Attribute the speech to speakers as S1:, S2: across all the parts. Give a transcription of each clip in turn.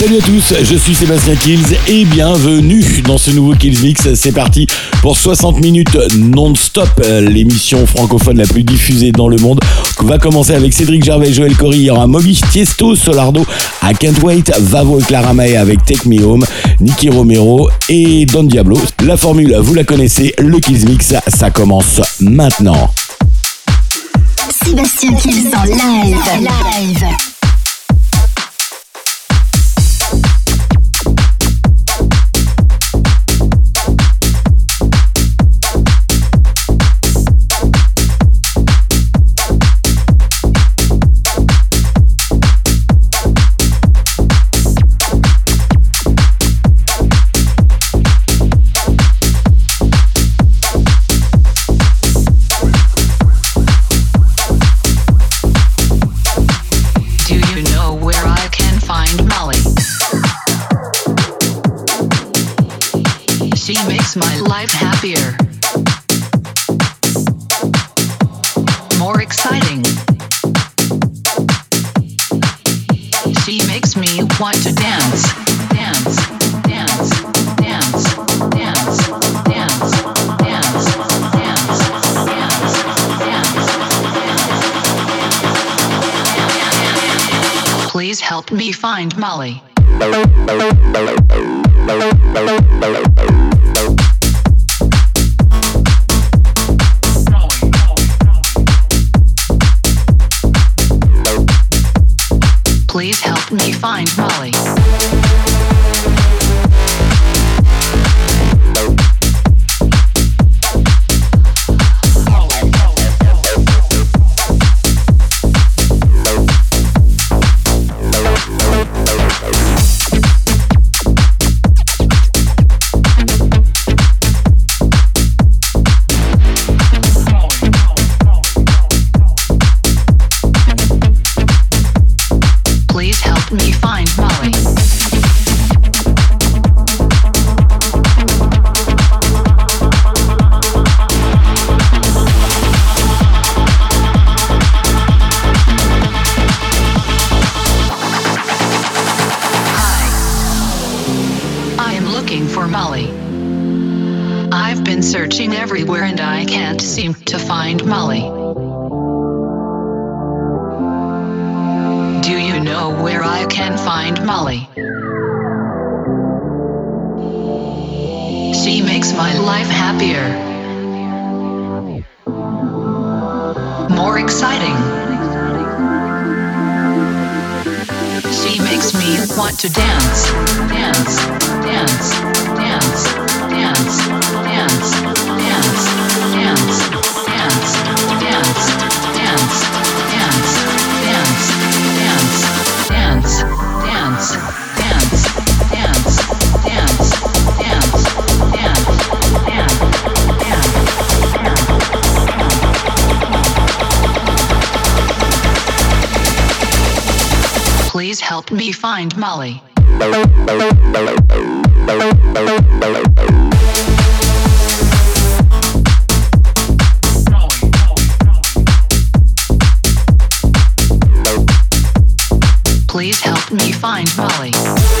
S1: Salut à tous, je suis Sébastien Kills et bienvenue dans ce nouveau Kills Mix. C'est parti pour 60 minutes non-stop, l'émission francophone la plus diffusée dans le monde. Va commencer avec Cédric Gervais, Joël Corey, il y Tiesto, Solardo, I Can't Wait, Vavo et Clara Mae avec Take Me Home, Nicky Romero et Don Diablo. La formule, vous la connaissez, le Kills Mix, ça commence maintenant.
S2: Sébastien Kills en. Live.
S3: Please help me find Molly. Please help me find Molly. Me find Molly. Please help me find Molly.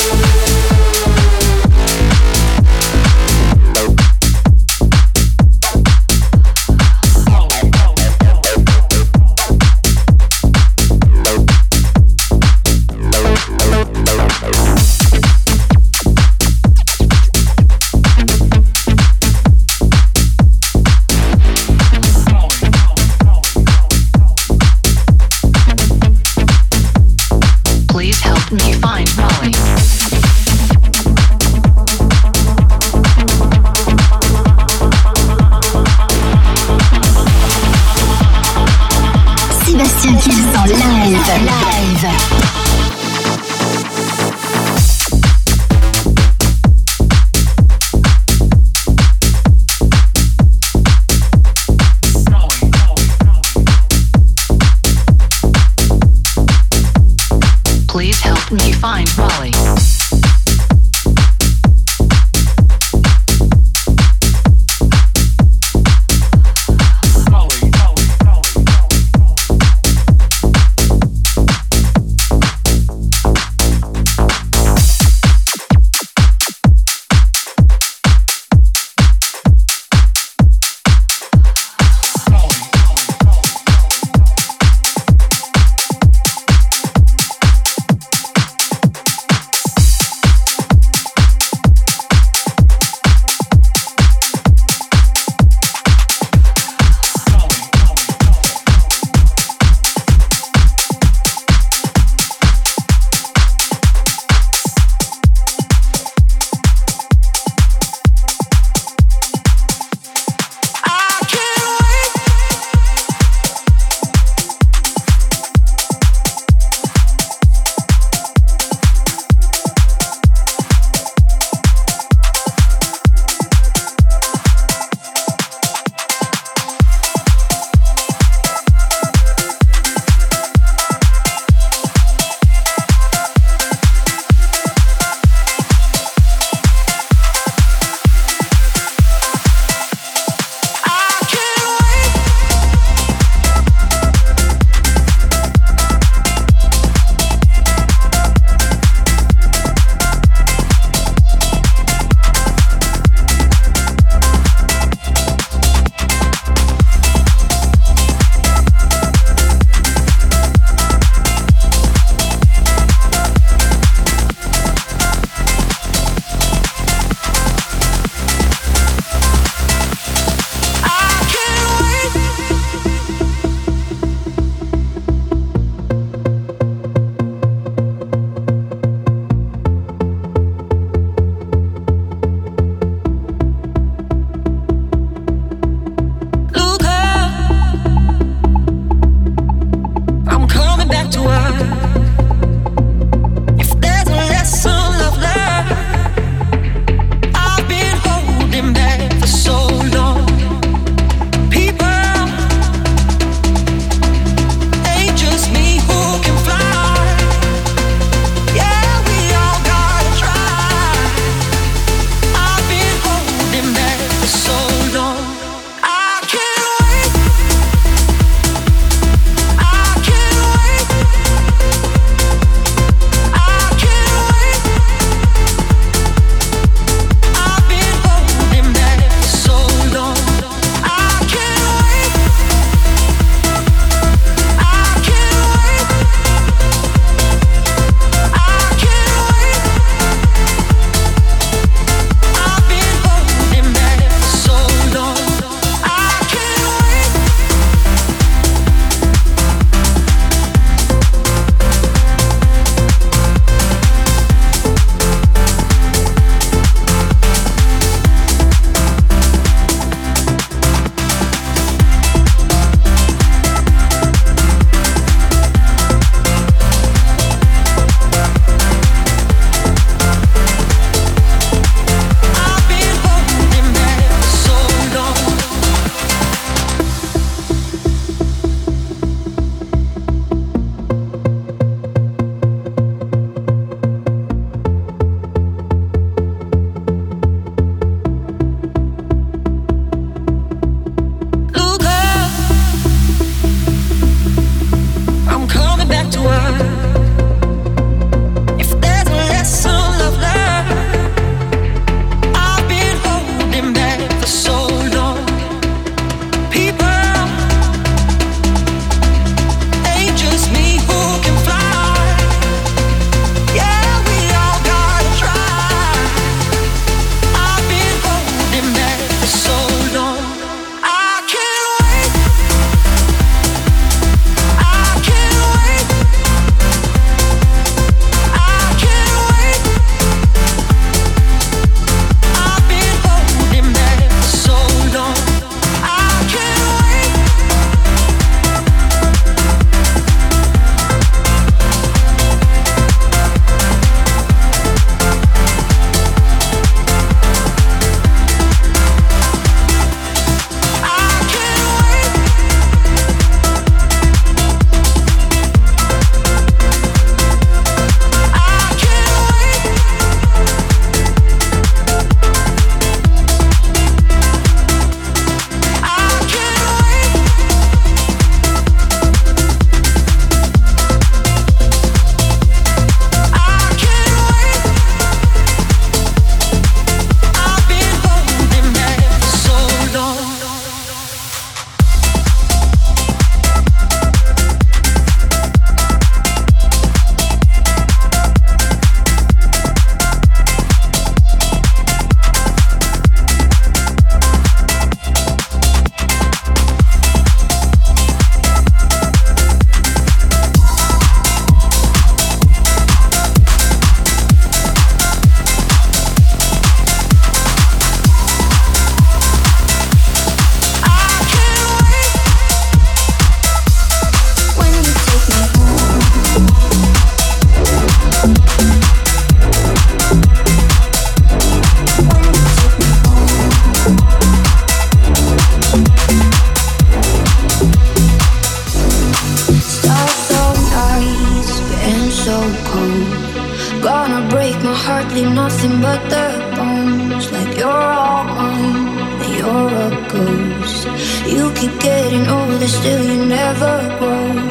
S4: keep getting older, still you never grow.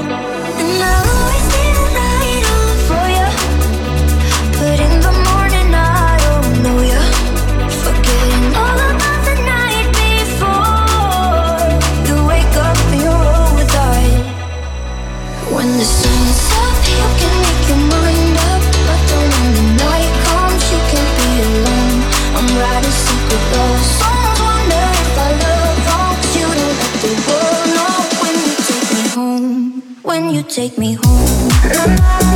S4: take me home.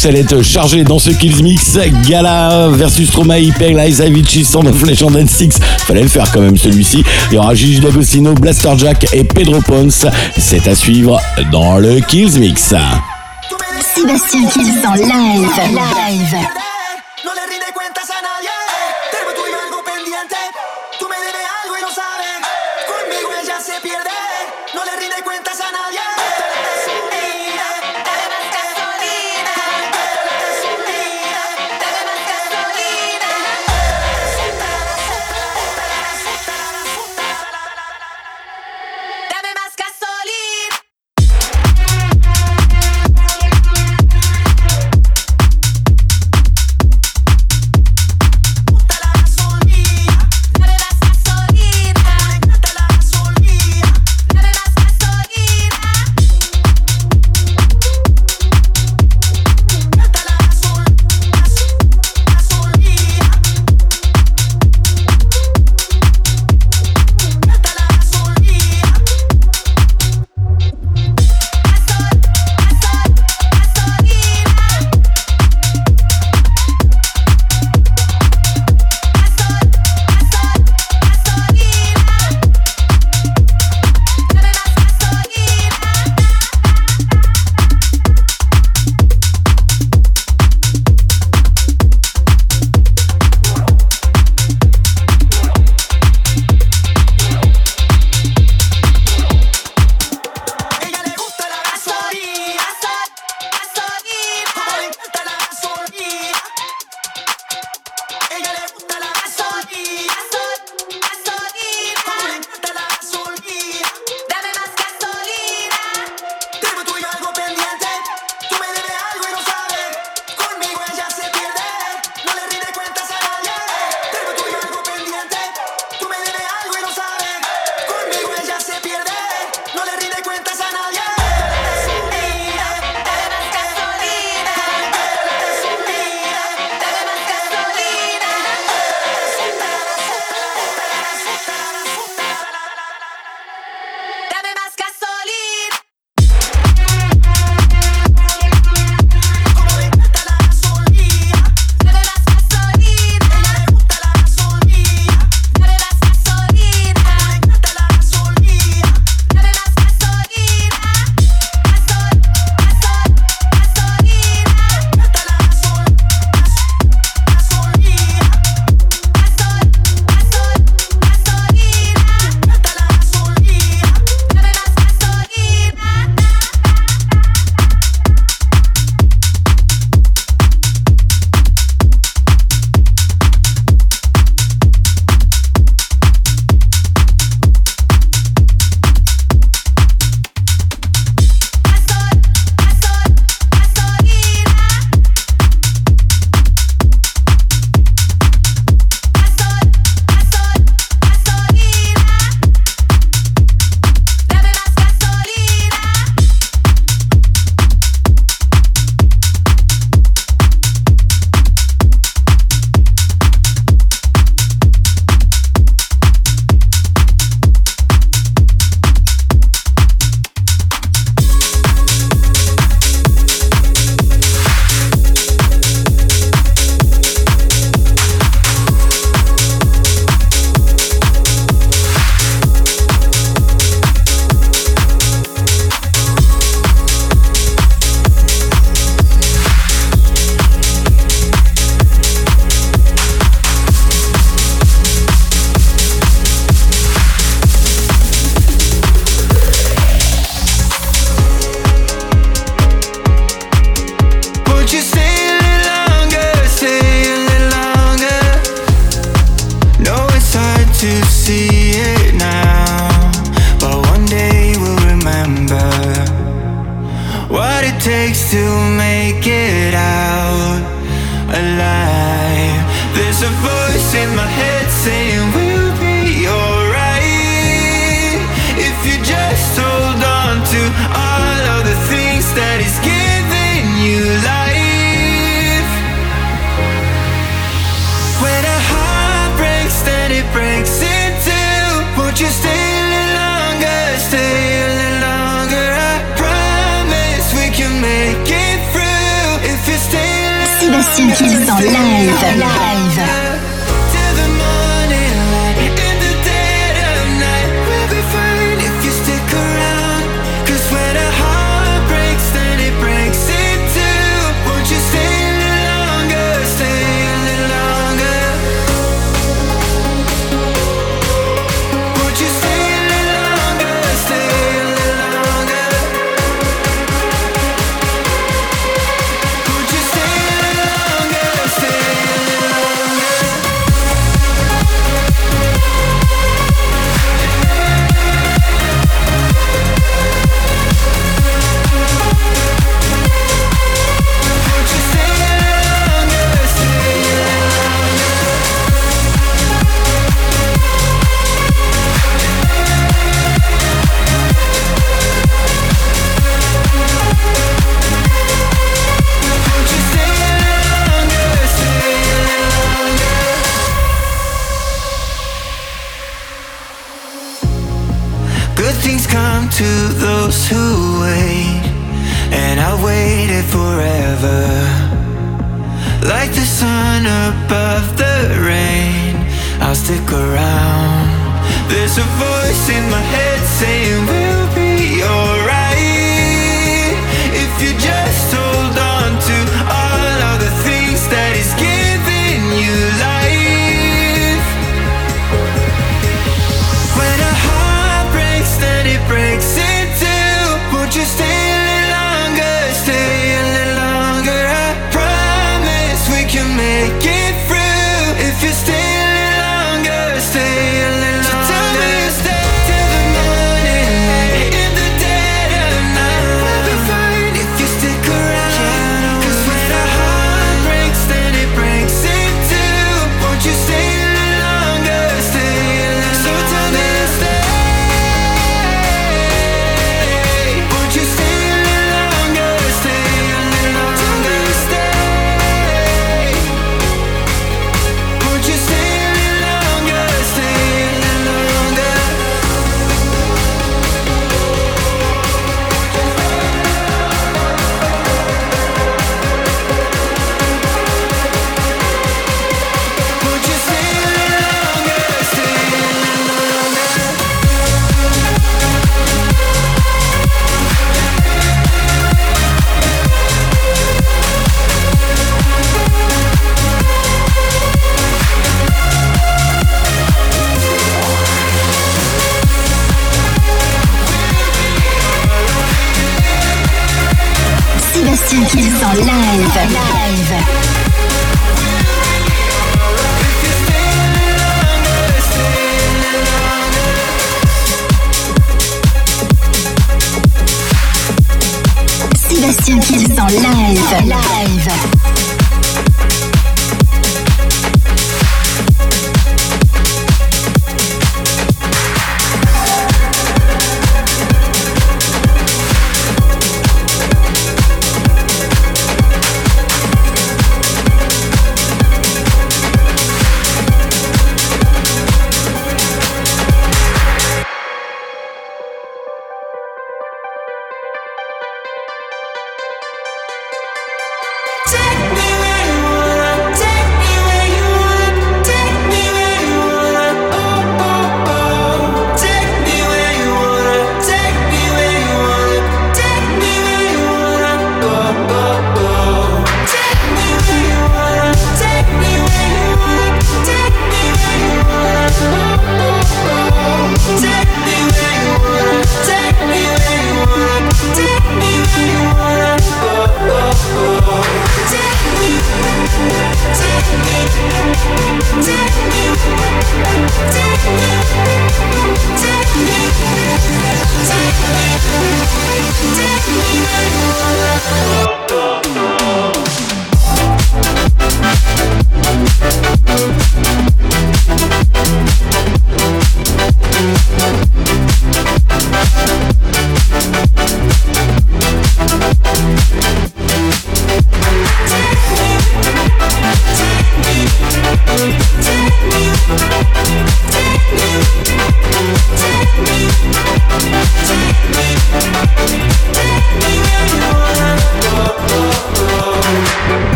S1: Deluxe allait être euh, chargé dans ce Kills Mix. Gala versus Stromae, Pegla, Isavici, Sound of Legend and Six. Fallait le faire quand même celui-ci. Il y aura Gigi D'Agostino, Blaster Jack et Pedro Pons. C'est à suivre dans le Kills Mix.
S2: Sébastien Kills en live. live.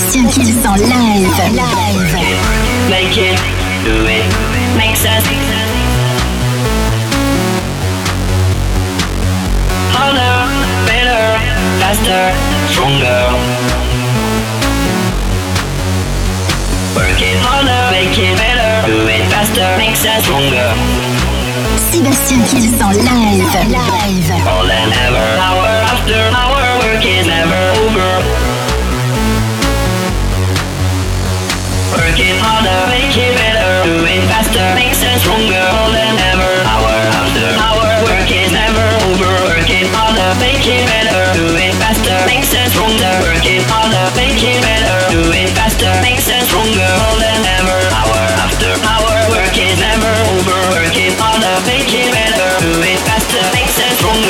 S2: Sébastien Kills en live. Live.
S5: Make it,
S4: do it,
S6: make sense. Harder, better, faster, stronger. Work it harder, make it better, do it faster, makes us stronger.
S2: Sébastien Kills en live. Live.
S6: More than ever, hour after hour, work is never over. Working harder, make it better, doing faster, makes us stronger than ever. Hour after hour, work is never over. Working harder, make it better, doing faster, makes us stronger. Working harder, make it better, doing faster, makes us stronger than ever. Hour after hour, work is never over. Working harder, make it better, doing faster, makes us stronger.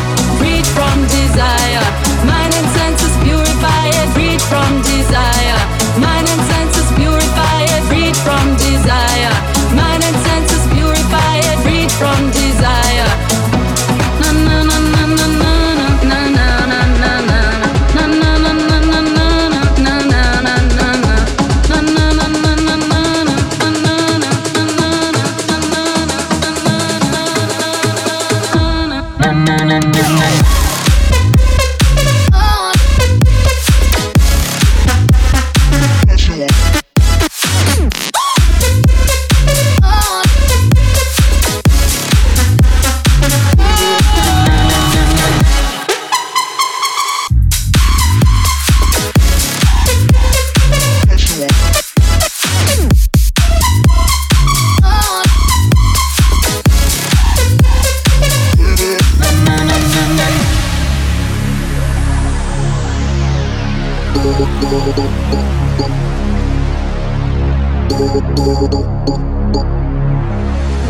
S7: fire. Mind and senses purify it, freed from desire. Mind and senses purify it, freed from desire. Mind and senses purify it, freed from desire. Na na na na na na. na na na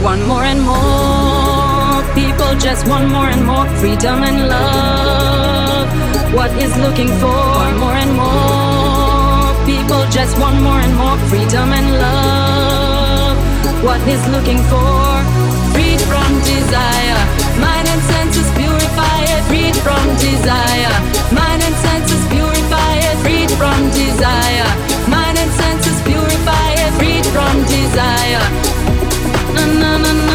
S7: One more and more people just want more and more freedom and love. What is looking for? One more and more people just want more and more freedom and love. What is looking for? Freed from desire. Mind and senses purify it. Freed from desire. Mind and senses from desire. Mind and senses purify it. Freed from desire. Na na na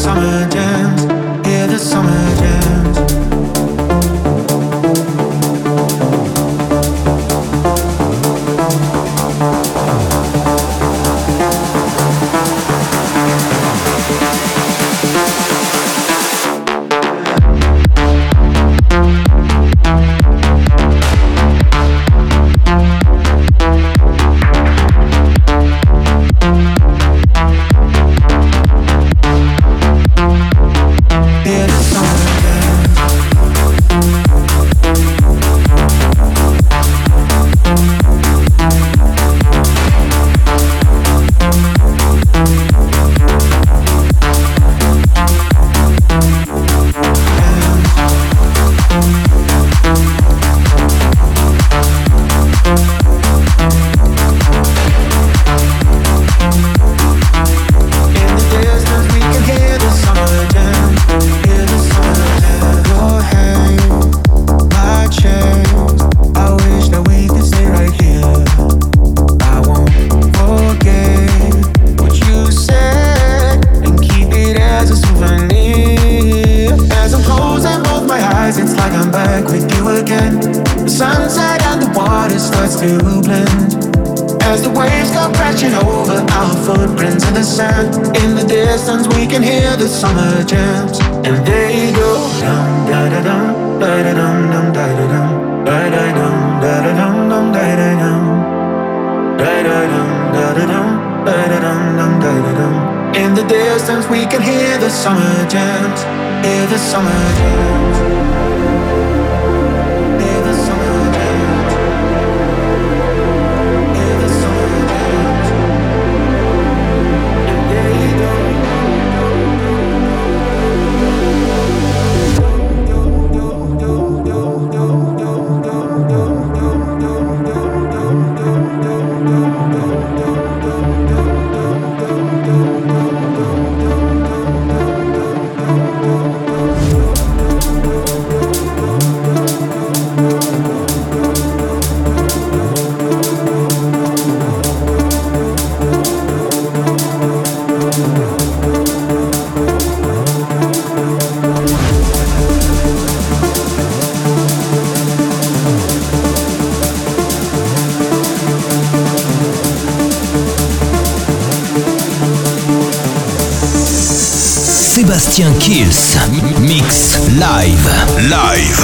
S8: summer jams,
S9: live.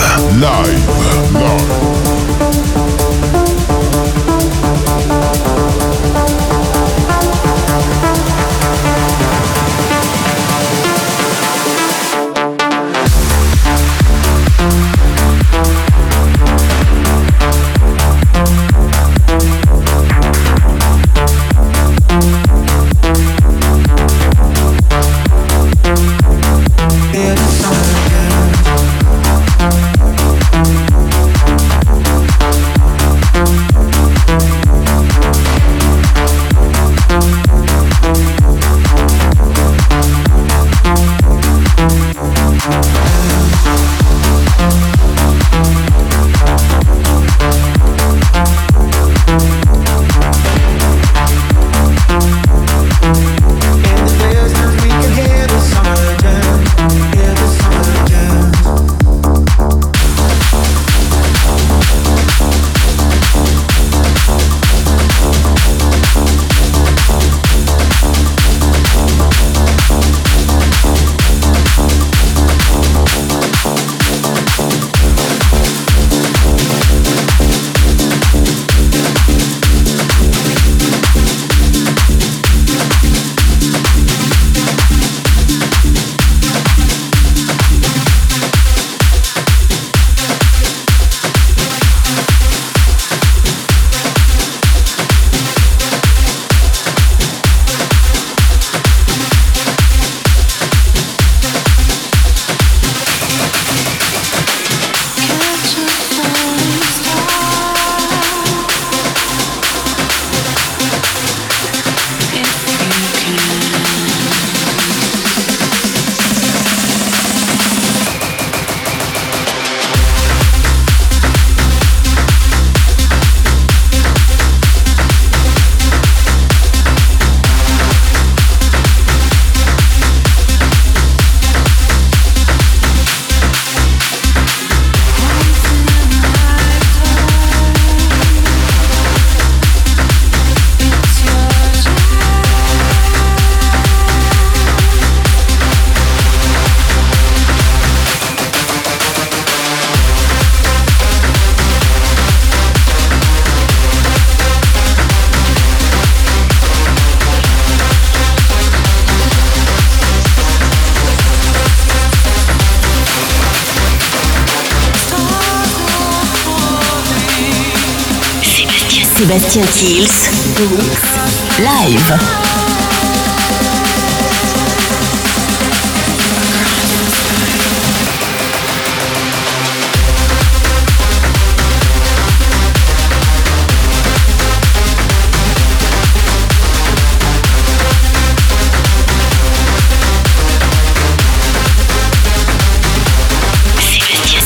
S2: Sébastien Kills, Live.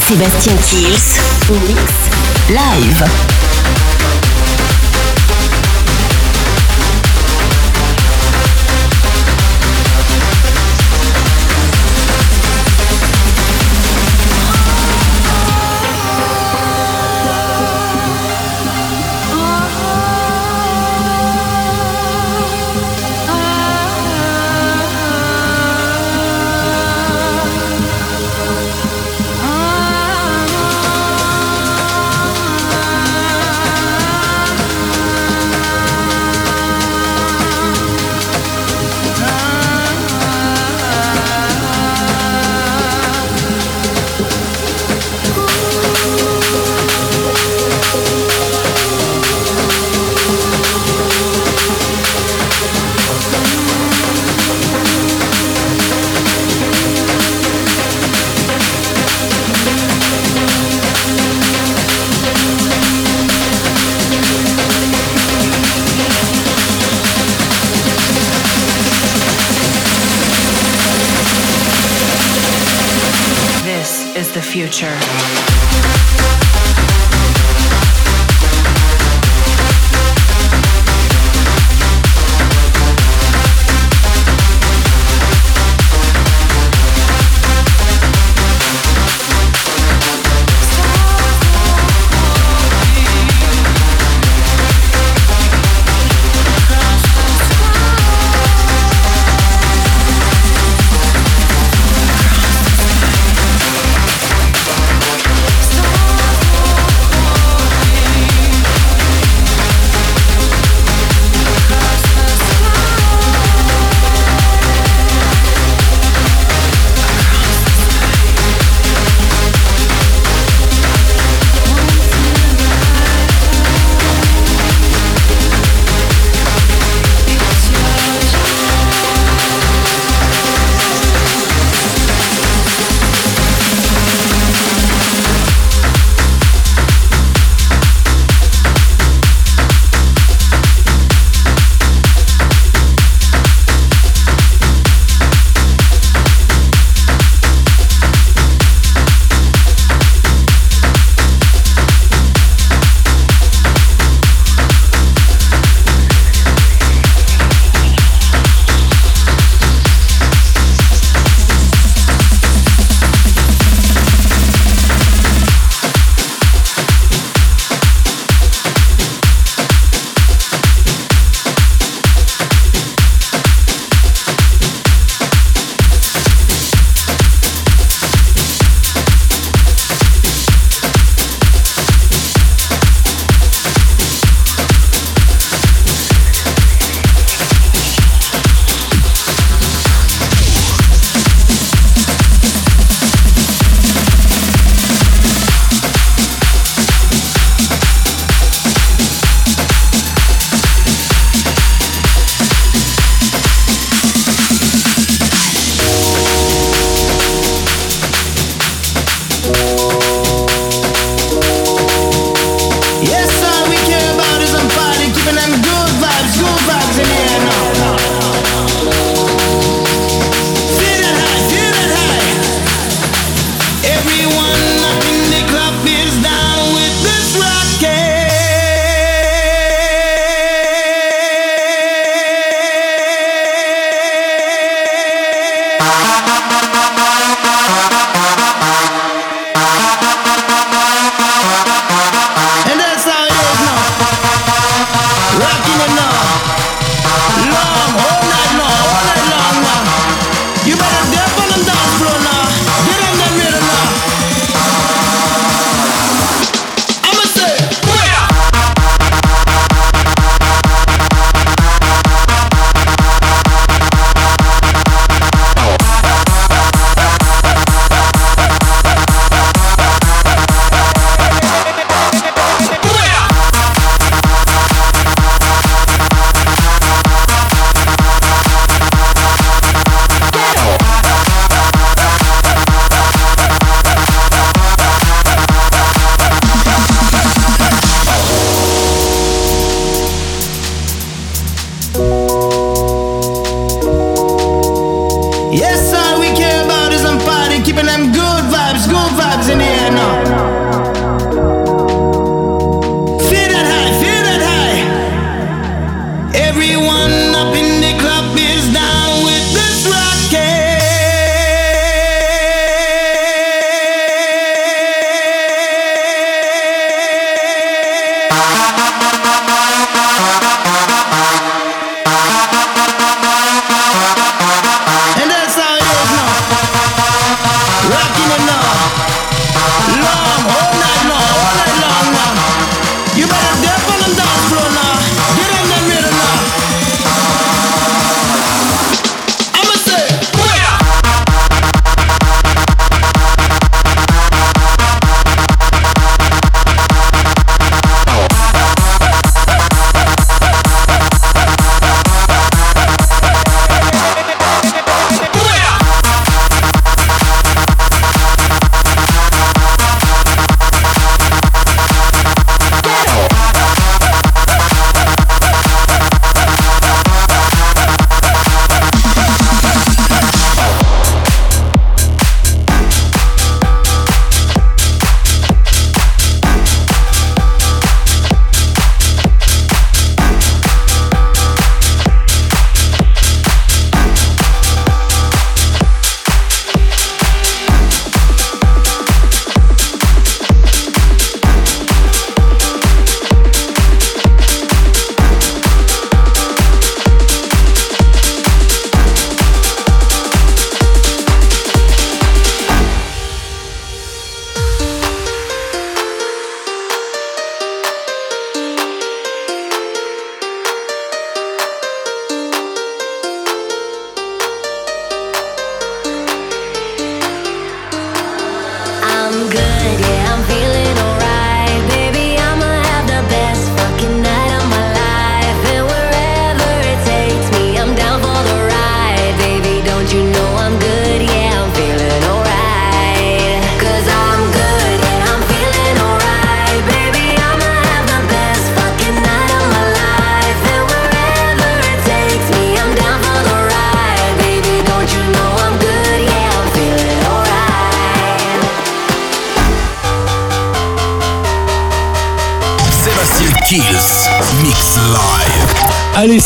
S2: Sébastien Kills, Mix, Live.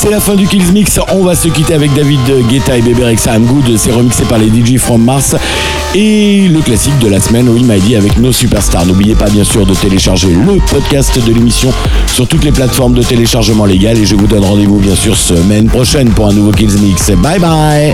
S1: C'est la fin du Kills Mix. On va se quitter avec David Guetta et Bébé Rexa I'm Good. C'est remixé par les DJ from Mars. Et le classique de la semaine, m'a dit avec nos superstars. N'oubliez pas bien sûr de télécharger le podcast de l'émission sur toutes les plateformes de téléchargement légal. Et je vous donne rendez-vous bien sûr semaine prochaine pour un nouveau Kills Mix. Bye bye.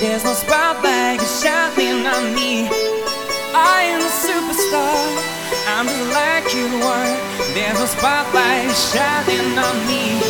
S10: There's no spotlight shining on me. I am a superstar. I'm just like you are. There's no spotlight shining on me.